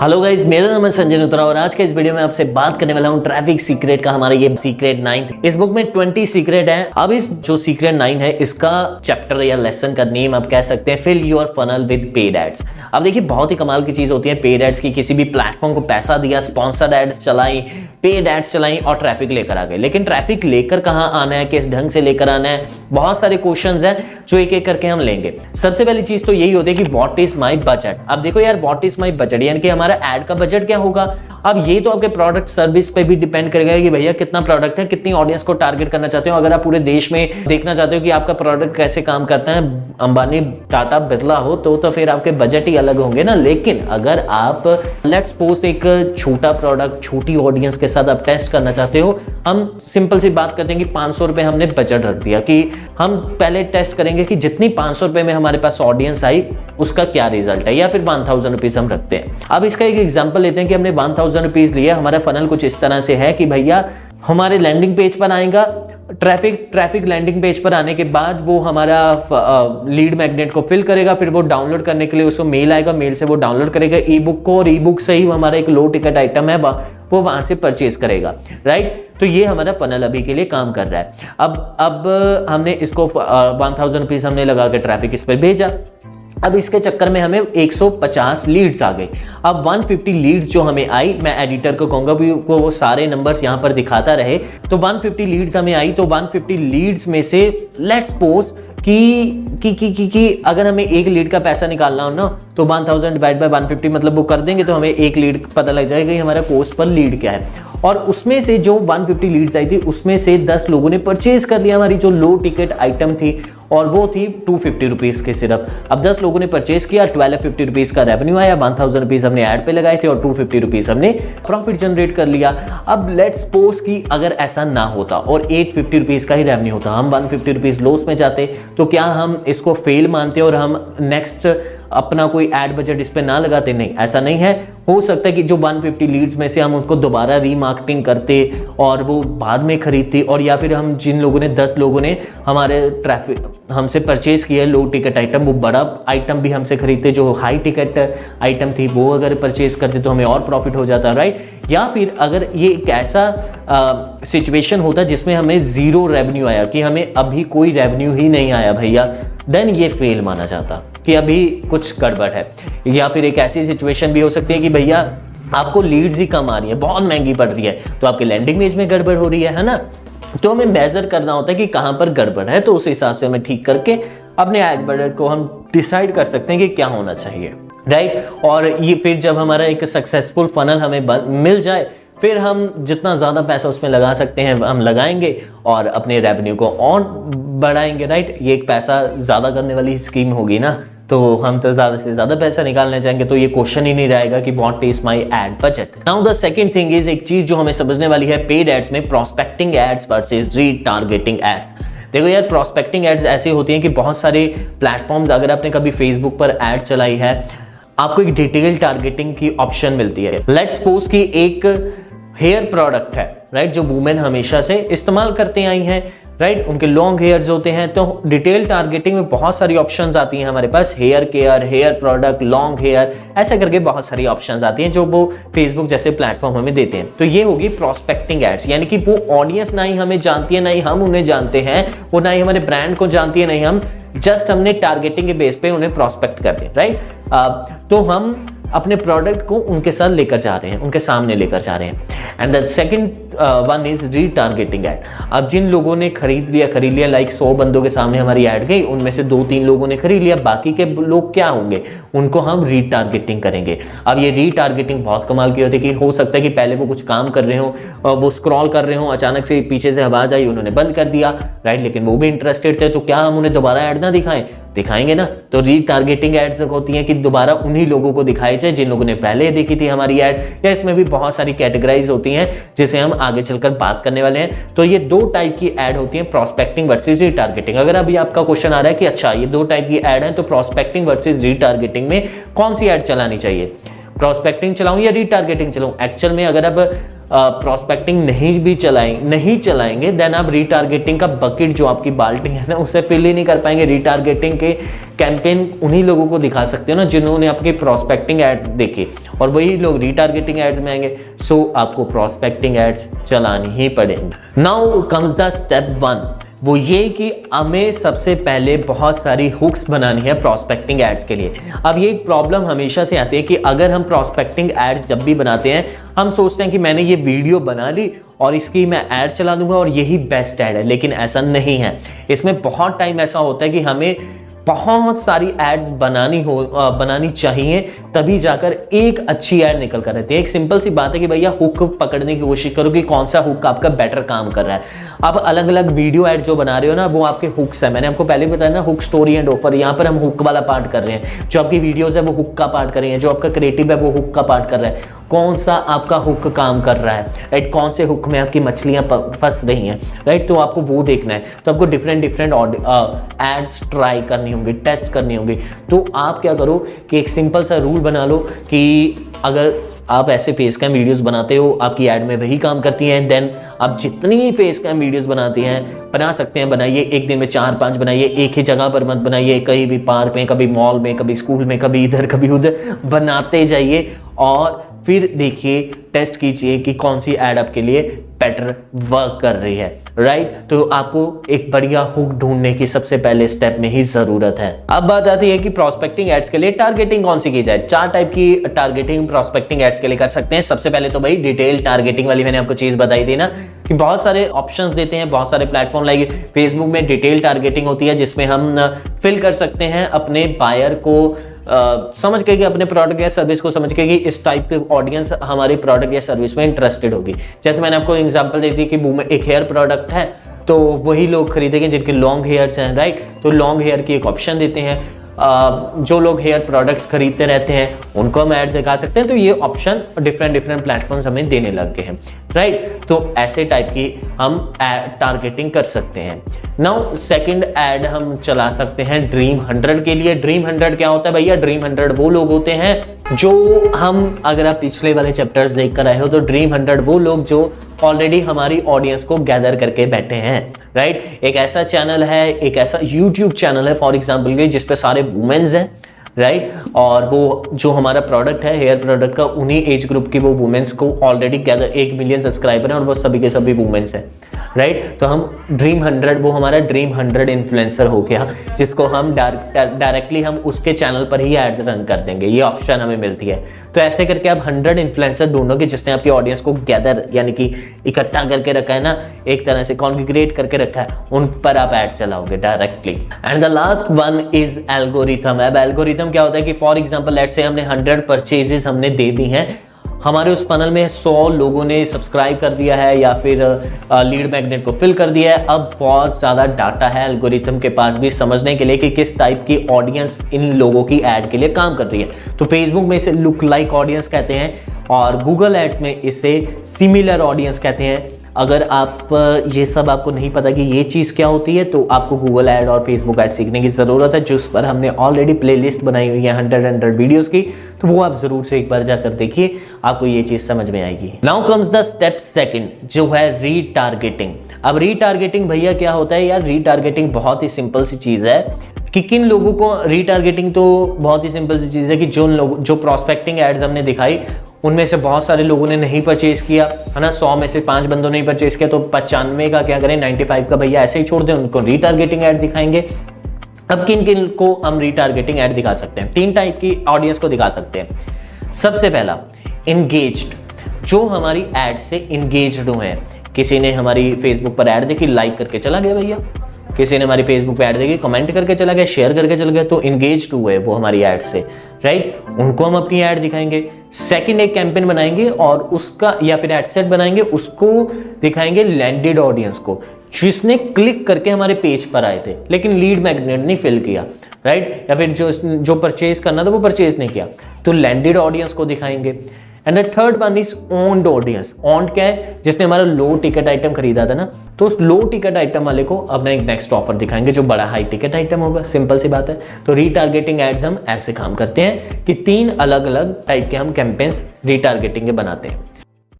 Hello guys मेरा नाम है संजय उत्तरा और आज के इस वीडियो में आपसे बात करने वाला हूँ ट्रैफ़िक सीक्रेट का, हमारा ये सीक्रेट नाइन इस बुक में 20 सीक्रेट है। अब इस जो सीक्रेट नाइन है, इसका चैप्टर या लेसन का नेम आप कह सकते हैं fill your funnel with paid ads अब देखिए, बहुत ही कमाल की चीज़ होती है पेड एड्स की। किसी भी प्लेटफॉर्म को पैसा दिया स्पॉन्सर्ड एड्स चलाई पेड एड्स चलाई और ट्रैफ़िक लेकर आ गए। लेकिन ट्रैफ़िक लेकर कहाँ आना है, किस ढंग से लेकर आना है, बहुत सारे क्वेश्चन है जो एक एक करके हम लेंगे। सबसे पहली चीज़ तो यही होती है कि वॉट इज़ माई बजट अब देखो यार वॉट इज़ माई बजट यानी कि हमारा एड का बजट क्या होगा? अब ये तो आपके प्रोडक्ट सर्विस पे भी डिपेंड करेगा कि भैया कितना प्रोडक्ट है, कितनी ऑडियंस को टारगेट करना चाहते हो। अगर आप पूरे देश में देखना चाहते हो कि आपका प्रोडक्ट कैसे काम करता है, अंबानी, टाटा, बिरला हो तो तो फिर आपके बजट ही अलग होंगे ना। लेकिन अगर आप लेट्स सपोज़ एक छोटा प्रोडक्ट छोटी ऑडियंस के साथ आप टेस्ट करना चाहते हो, हम सिंपल सी बात करते हैं कि पाँच हमने बजट रख दिया कि हम पहले टेस्ट करेंगे कि जितनी पाँच में हमारे पास ऑडियंस आई, उसका क्या रिज़ल्ट है? या फिर वन थाउज़ेंड हम रखते हैं। अब इसका एक एग्ज़ाम्पल लेते हैं कि हमने वन थाउज़ेंड रुपीज़ लिया, हमारा फनल कुछ इस तरह से है कि भैया, हमारे लैंडिंग पेज पर आएगा। ट्रैफ़िक ट्रैफ़िक लैंडिंग पेज पर आने के बाद वो हमारा लीड मैग्नेट को फिल करेगा, फिर वो डाउनलोड करने के लिए उसको मेल आएगा मेल से वो डाउनलोड करेगा ई बुक को, और ई बुक से ही हमारा एक लो टिकट आइटम है वो वहाँ से परचेज करेगा राइट तो ये हमारा फनल अभी के लिए काम कर रहा है। अब अब हमने इसको वन थाउज़ेंड रुपीज़ हमने लगा के ट्रैफ़िक इस पर भेजा। अब इसके चक्कर में हमें 150 लीड्स आ गए। अब 150 लीड्स जो हमें आई, मैं एडिटर को कहूँगा भी को वो सारे नंबर्स यहाँ पर दिखाता रहे। तो 150 लीड्स हमें आई तो 150 लीड्स में से लेट्स पोज कि कि कि कि अगर हमें एक लीड का पैसा निकालना हो ना तो 1000 thousand divide by one fifty मतलब वो कर देंगे तो हमें एक लीड पता लग जाएगा कि हमारा कोस्ट पर लीड क्या है। और उसमें से जो 150 लीड्स आई थी, उसमें से 10 लोगों ने परचेज कर लिया हमारी जो लो टिकट आइटम थी, और वो थी टू फिफ्टी रुपीज़ के सिर्फ़। अब 10 लोगों ने परचेज किया ट्वेल्व फिफ्टी रुपीज़ का रेवेन्यू आया वन थाउज़ेंड रुपीज़ हमने ऐड पे लगाए थे, और टू फिफ्टी रुपीज़ हमने प्रॉफिट जनरेट कर लिया। अब लेट्स सपोज़ कि अगर ऐसा ना होता, और एट फिफ्टी रुपीज़ का ही रेवेन्यू होता, हम वन फिफ्टी रुपीज़ लॉस में जाते तो क्या हम इसको फेल मानते, और हम नेक्स्ट अपना कोई एड बजट इस पर ना लगाते। नहीं, ऐसा नहीं है। हो सकता है कि जो 150 लीड्स में से हम उसको दोबारा रीमार्केटिंग करते और वो बाद में खरीदते और या फिर हम जिन लोगों ने 10 लोगों ने हमारे ट्रैफ़िक हमसे परचेज किया लो टिकट आइटम वो बड़ा आइटम भी हमसे खरीदते, जो हाई टिकट आइटम थी, वो अगर परचेज करते तो हमें और प्रॉफिट हो जाता राइट या फिर अगर ये एक ऐसा सिचुएशन होता जिसमें हमें ज़ीरो रेवेन्यू आया, कि हमें अभी कोई रेवेन्यू ही नहीं आया, भैया। देन ये फेल माना जाता कि अभी कुछ गड़बड़ है। या फिर एक ऐसी सिचुएशन भी हो सकती है कि भैया आपको लीड्स ही कम आ रही है, बहुत महँगी पड़ रही है तो आपके लैंडिंग पेज में गड़बड़ हो रही है है ना? तो हमें मेजर करना होता है कि कहाँ पर गड़बड़ है तो उस हिसाब से हमें ठीक करके अपने एज बजट को हम डिसाइड कर सकते हैं कि क्या होना चाहिए। राइट और ये फिर जब हमारा एक सक्सेसफुल फनल हमें मिल जाए, फिर हम जितना ज़्यादा पैसा उसमें लगा सकते हैं, हम लगाएँगे और अपने रेवेन्यू को और बढ़ाएँगे राइट ये एक पैसा ज़्यादा करने वाली स्कीम होगी ना तो हम तो ज़्यादा से ज़्यादा पैसा निकालने चाहेंगे तो ये क्वेश्चन ही नहीं रहेगा कि what is my ad budget now the second thing is एक चीज़ जो हमें समझने वाली है पेड एड्स में prospecting ads versus retargeting ads देखो यार प्रोस्पेक्टिंग एड्स ऐसी होती हैं कि बहुत सारे प्लेटफॉर्म्स अगर आपने कभी फेसबुक पर एड चलाई है, आपको एक डिटेल टारगेटिंग की ऑप्शन मिलती है। लेट्स सपोज़ कि एक हेयर प्रोडक्ट है राइट जो वुमेन हमेशा से इस्तेमाल करते आई हैं राइट right? उनके लॉन्ग हेयर्स होते हैं तो डिटेल टारगेटिंग में बहुत सारी ऑप्शंस आती हैं हमारे पास। Hair care hair product long hair ऐसे करके बहुत सारी ऑप्शंस आती हैं जो वो फेसबुक जैसे प्लेटफॉर्म हमें देते हैं। तो ये होगी प्रोस्पेक्टिंग एड्स यानी कि वो ऑडियंस ना ही हमें जानती है, ना ही हम उन्हें जानते हैं, वो ना ही हमारे ब्रांड को जानती है नहीं हम जस्ट हमने टारगेटिंग के बेस पे उन्हें प्रोस्पेक्ट कर दिया राइट तो हम अपने प्रोडक्ट को उनके साथ लेकर जा रहे हैं, उनके सामने लेकर जा रहे हैं। And the second one is retargeting ad अब जिन लोगों ने खरीद लिया खरीद लिया लाइक सौ बंदों के सामने हमारी ऐड गई, उनमें से दो तीन लोगों ने खरीद लिया, बाकी के लोग क्या होंगे? उनको हम री टारगेटिंग करेंगे। अब ये री टारगेटिंग बहुत कमाल की होती है कि हो सकता है कि पहले वो कुछ काम कर रहे हो वो स्क्रॉल कर रहे हो, अचानक से पीछे से आवाज़ आई, उन्होंने बंद कर दिया राइट लेकिन वो भी इंटरेस्टेड थे तो क्या हम उन्हें दोबारा ऐड ना दिखाएँ? दिखाएँगे ना? तो री टारगेटिंग एड्स होती हैं कि दोबारा उन्हीं लोगों को दिखाई जाए, जिन लोगों ने पहले देखी थी हमारी एड या इसमें भी बहुत सारी कैटेगराइज होती हैं, जिसे हम आगे चलकर बात करने वाले हैं। तो ये दो टाइप की एड होती है प्रोस्पेक्टिंग वर्सेज री टारगेटिंग अगर अभी आपका क्वेश्चन आ रहा है कि अच्छा ये दो टाइप की एड है तो प्रोस्पेक्टिंग वर्सेज री में कौन सी एड चलानी चाहिए? प्रोस्पेक्टिंग चलाऊं या रीटारगेटिंग चलाऊं? एक्चुअल में अगर अब प्रोस्पेक्टिंग नहीं भी चलाएँगे नहीं चलाएँगे देन आप रीटारगेटिंग का बकेट जो आपकी बाल्टी है ना उसे फिल ही नहीं कर पाएँगे। रिटारगेटिंग के कैंपेन उन्हीं लोगों को दिखा सकते हो ना जिन्होंने आपके प्रोस्पेक्टिंग एड्स देखे। और वही लोग रिटारगेटिंग एड्स में आएँगे सो so, आपको प्रोस्पेक्टिंग एड्स चलानी ही पड़ेंगे। Now comes the step one वो ये कि हमें सबसे पहले बहुत सारी हुक्स बनानी है प्रॉस्पेक्टिंग एड्स के लिए। अब ये एक प्रॉब्लम हमेशा से आती है कि अगर हम प्रॉस्पेक्टिंग एड्स जब भी बनाते हैं, हम सोचते हैं कि मैंने ये वीडियो बना ली और इसकी मैं ऐड चला दूँगा और यही बेस्ट ऐड है, लेकिन ऐसा नहीं है। इसमें बहुत टाइम ऐसा होता है कि हमें बहुत सारी एड्स बनानी हो आ, बनानी चाहिए तभी जाकर एक अच्छी एड निकल कर रहती है। एक सिंपल सी बात है कि भैया हुक पकड़ने की कोशिश करो कि कौन सा हुक आपका बेटर काम कर रहा है। आप अलग अलग वीडियो एड जो बना रहे हो ना वो आपके हुक्स है। मैंने आपको पहले भी बताया ना हुक स्टोरी एंड ऑफ़र यहाँ पर हम हुक वाला पार्ट कर रहे हैं। जो आपकी वीडियोज़ है वो हुक का पार्ट कर रहे हैं। जो आपका क्रिएटिव है वो हुक का पार्ट कर रहा है। कौन सा आपका हुक काम कर रहा है? राइट कौन से हुक में आपकी मछलियाँ फंस रही हैं? राइट तो आपको वो देखना है। तो आपको डिफरेंट डिफरेंट एड्स ट्राई करनी होंगी टेस्ट करनी होंगी। तो आप क्या करो कि एक सिंपल सा रूल बना लो कि अगर आप ऐसे फेस कैम वीडियोस बनाते हो, आपकी ऐड में वही काम करती हैं देन आप जितनी फेस कैम वीडियोस बनाते हैं, बना सकते हैं। बनाइए, एक दिन में चार पाँच बनाइए, एक ही जगह पर मत बनाइए, कहीं भी पार्क में, कभी मॉल में, कभी स्कूल में, कभी इधर, कभी उधर। बनाते जाइए और फिर देखिए टेस्ट कीजिए कि कौन सी एड आपके लिए बेटर वर्क कर रही है राइट right? तो आपको एक बढ़िया हुक ढूँढने की सबसे पहले स्टेप में ही ज़रूरत है। अब बात आती है कि प्रोस्पेक्टिंग एड्स के लिए टारगेटिंग कौन सी की जाए? चार टाइप की टारगेटिंग प्रोस्पेक्टिंग एड्स के लिए कर सकते हैं। सबसे पहले तो भाई डिटेल टारगेटिंग वाली मैंने आपको चीज़ बताई थी ना, कि बहुत सारे ऑप्शंस देते हैं, बहुत सारे प्लेटफॉर्म लाइक फेसबुक में डिटेल टारगेटिंग होती है, जिसमें हम फिल कर सकते हैं अपने बायर को। समझ के कि अपने प्रोडक्ट या सर्विस को समझ के कि इस टाइप के ऑडियंस हमारी प्रोडक्ट या सर्विस में इंटरेस्टेड होगी। जैसे मैंने आपको एग्जांपल दी थी कि एक हेयर प्रोडक्ट है तो वही लोग खरीदेंगे जिनके लॉन्ग हेयर्स हैं राइट तो लॉन्ग हेयर की एक ऑप्शन देते हैं। जो लोग हेयर प्रोडक्ट्स खरीदते रहते हैं, उनको हम ऐड दिखा सकते हैं। तो ये ऑप्शन डिफरेंट डिफरेंट प्लेटफॉर्म्स हमें देने लग गए हैं। राइट तो ऐसे टाइप की हम टारगेटिंग कर सकते हैं। नाउ सेकंड एड हम चला सकते हैं ड्रीम हंड्रेड के लिए। ड्रीम हंड्रेड क्या होता है भैया? ड्रीम हंड्रेड वो लोग होते हैं जो हम अगर आप पिछले वाले चैप्टर्स देख कर आए हो तो ड्रीम हंड्रेड वो लोग जो ऑलरेडी हमारी ऑडियंस को गैदर करके बैठे हैं। राइट एक ऐसा चैनल है, एक ऐसा यूट्यूब चैनल है फॉर एग्ज़ाम्पल के जिसपे सारे वुमेन्स हैं। राइट? और वो जो हमारा प्रोडक्ट है हेयर प्रोडक्ट का, उन्हीं एज ग्रुप की वो वुमेंस को ऑलरेडी गैदर एक मिलियन सब्सक्राइबर हैं और वो सभी के सभी वुमेन्स हैं राइट? तो हम ड्रीम हंड्रेड वो हमारा ड्रीम हंड्रेड इन्फ्लुएंसर हो गया, जिसको हम डायरेक्टली हम उसके चैनल पर ही एड रन कर देंगे ये ऑप्शन हमें मिलती है तो ऐसे करके आप हंड्रेड इन्फ्लुएंसर ढूंढोगे, जिसने आपकी ऑडियंस को गैदर यानी कि इकट्ठा करके रखा है ना, एक तरह से कॉन्ग्रीट करके रखा है, उन पर आप एड चलाओगे directly and the last one is algorithm अब एल्गोरिथम क्या होता है कि फॉर एग्ज़ाम्पल लेट से हमने हंड्रेड परचेजेस हमने दे दी हैं। हमारे उस पनल में 100 लोगों ने सब्सक्राइब कर दिया है या फिर लीड मैग्नेट को फिल कर दिया है। अब बहुत ज़्यादा डाटा है एल्गोरिथम के पास भी समझने के लिए कि किस टाइप की ऑडियंस इन लोगों की ऐड के लिए काम कर रही है। तो फेसबुक में इसे लुक लाइक ऑडियंस कहते हैं और गूगल एड्स में इसे सिमिलर ऑडियंस कहते हैं। अगर आप ये सब आपको नहीं पता कि ये चीज़ क्या होती है तो आपको गूगल ऐड और फेसबुक ऐड सीखने की ज़रूरत है। जिस पर हमने ऑलरेडी प्लेलिस्ट बनाई हुई है हंड्रेड हंड्रेड वीडियोस की तो वो आप ज़रूर से एक बार जाकर देखिए, आपको ये चीज़ समझ में आएगी। Now comes the step second जो है रीटारगेटिंग अब रीटारगेटिंग भैया क्या होता है यार? रीटारगेटिंग बहुत ही सिंपल सी चीज़ है कि किन लोगों को रीटारगेटिंग तो बहुत ही सिंपल सी चीज़ है कि जो लोग, जो प्रोस्पेक्टिंग एड्स हमने दिखाई उनमें से बहुत सारे लोगों ने नहीं परचेज किया, है ना? सौ में से पाँच बंदों ने परचेज किया तो पचानवे का क्या करें? नाइन्टी फाइव का भैया ऐसे ही छोड़ दें, उनको रीटारगेटिंग ऐड दिखाएँगे। अब किन किन को हम रीटारगेटिंग ऐड दिखा सकते हैं? तीन टाइप की ऑडियंस को दिखा सकते हैं। सबसे पहला इंगेज्ड जो हमारी एड से इंगेज्ड हुए हैं, किसी ने हमारी फेसबुक पर ऐड देखी लाइक करके चला गया भैया। किसी ने हमारी फेसबुक पे ऐड देखी कमेंट करके चला गया शेयर करके चला गया तो इंगेज हुए वो हमारी ऐड से राइट उनको हम अपनी ऐड दिखाएँगे। सेकंड एक कैंपेन बनाएँगे और उसका, या फिर एड सेट बनाएँगे, उसको दिखाएँगे लैंडेड ऑडियंस को, जिसने क्लिक करके हमारे पेज पर आए थे, लेकिन लीड मैग्नेट नहीं फिल किया राइट या फिर जो जो परचेज करना था, वो परचेज नहीं किया। तो लैंडेड ऑडियंस को दिखाएँगे। And the third one is owned audience on क्या है? जिसने हमारा लो टिकट आइटम खरीदा था ना तो उस लो टिकट आइटम वाले को अपना एक नेक्स्ट ऑफ़र दिखाएँगे जो बड़ा हाई टिकट आइटम होगा। सिंपल सी बात है। तो रीटारगेटिंग एड्स हम ऐसे काम करते हैं कि तीन अलग अलग टाइप के हम कैंपेन्स रीटारगेटिंग के बनाते हैं।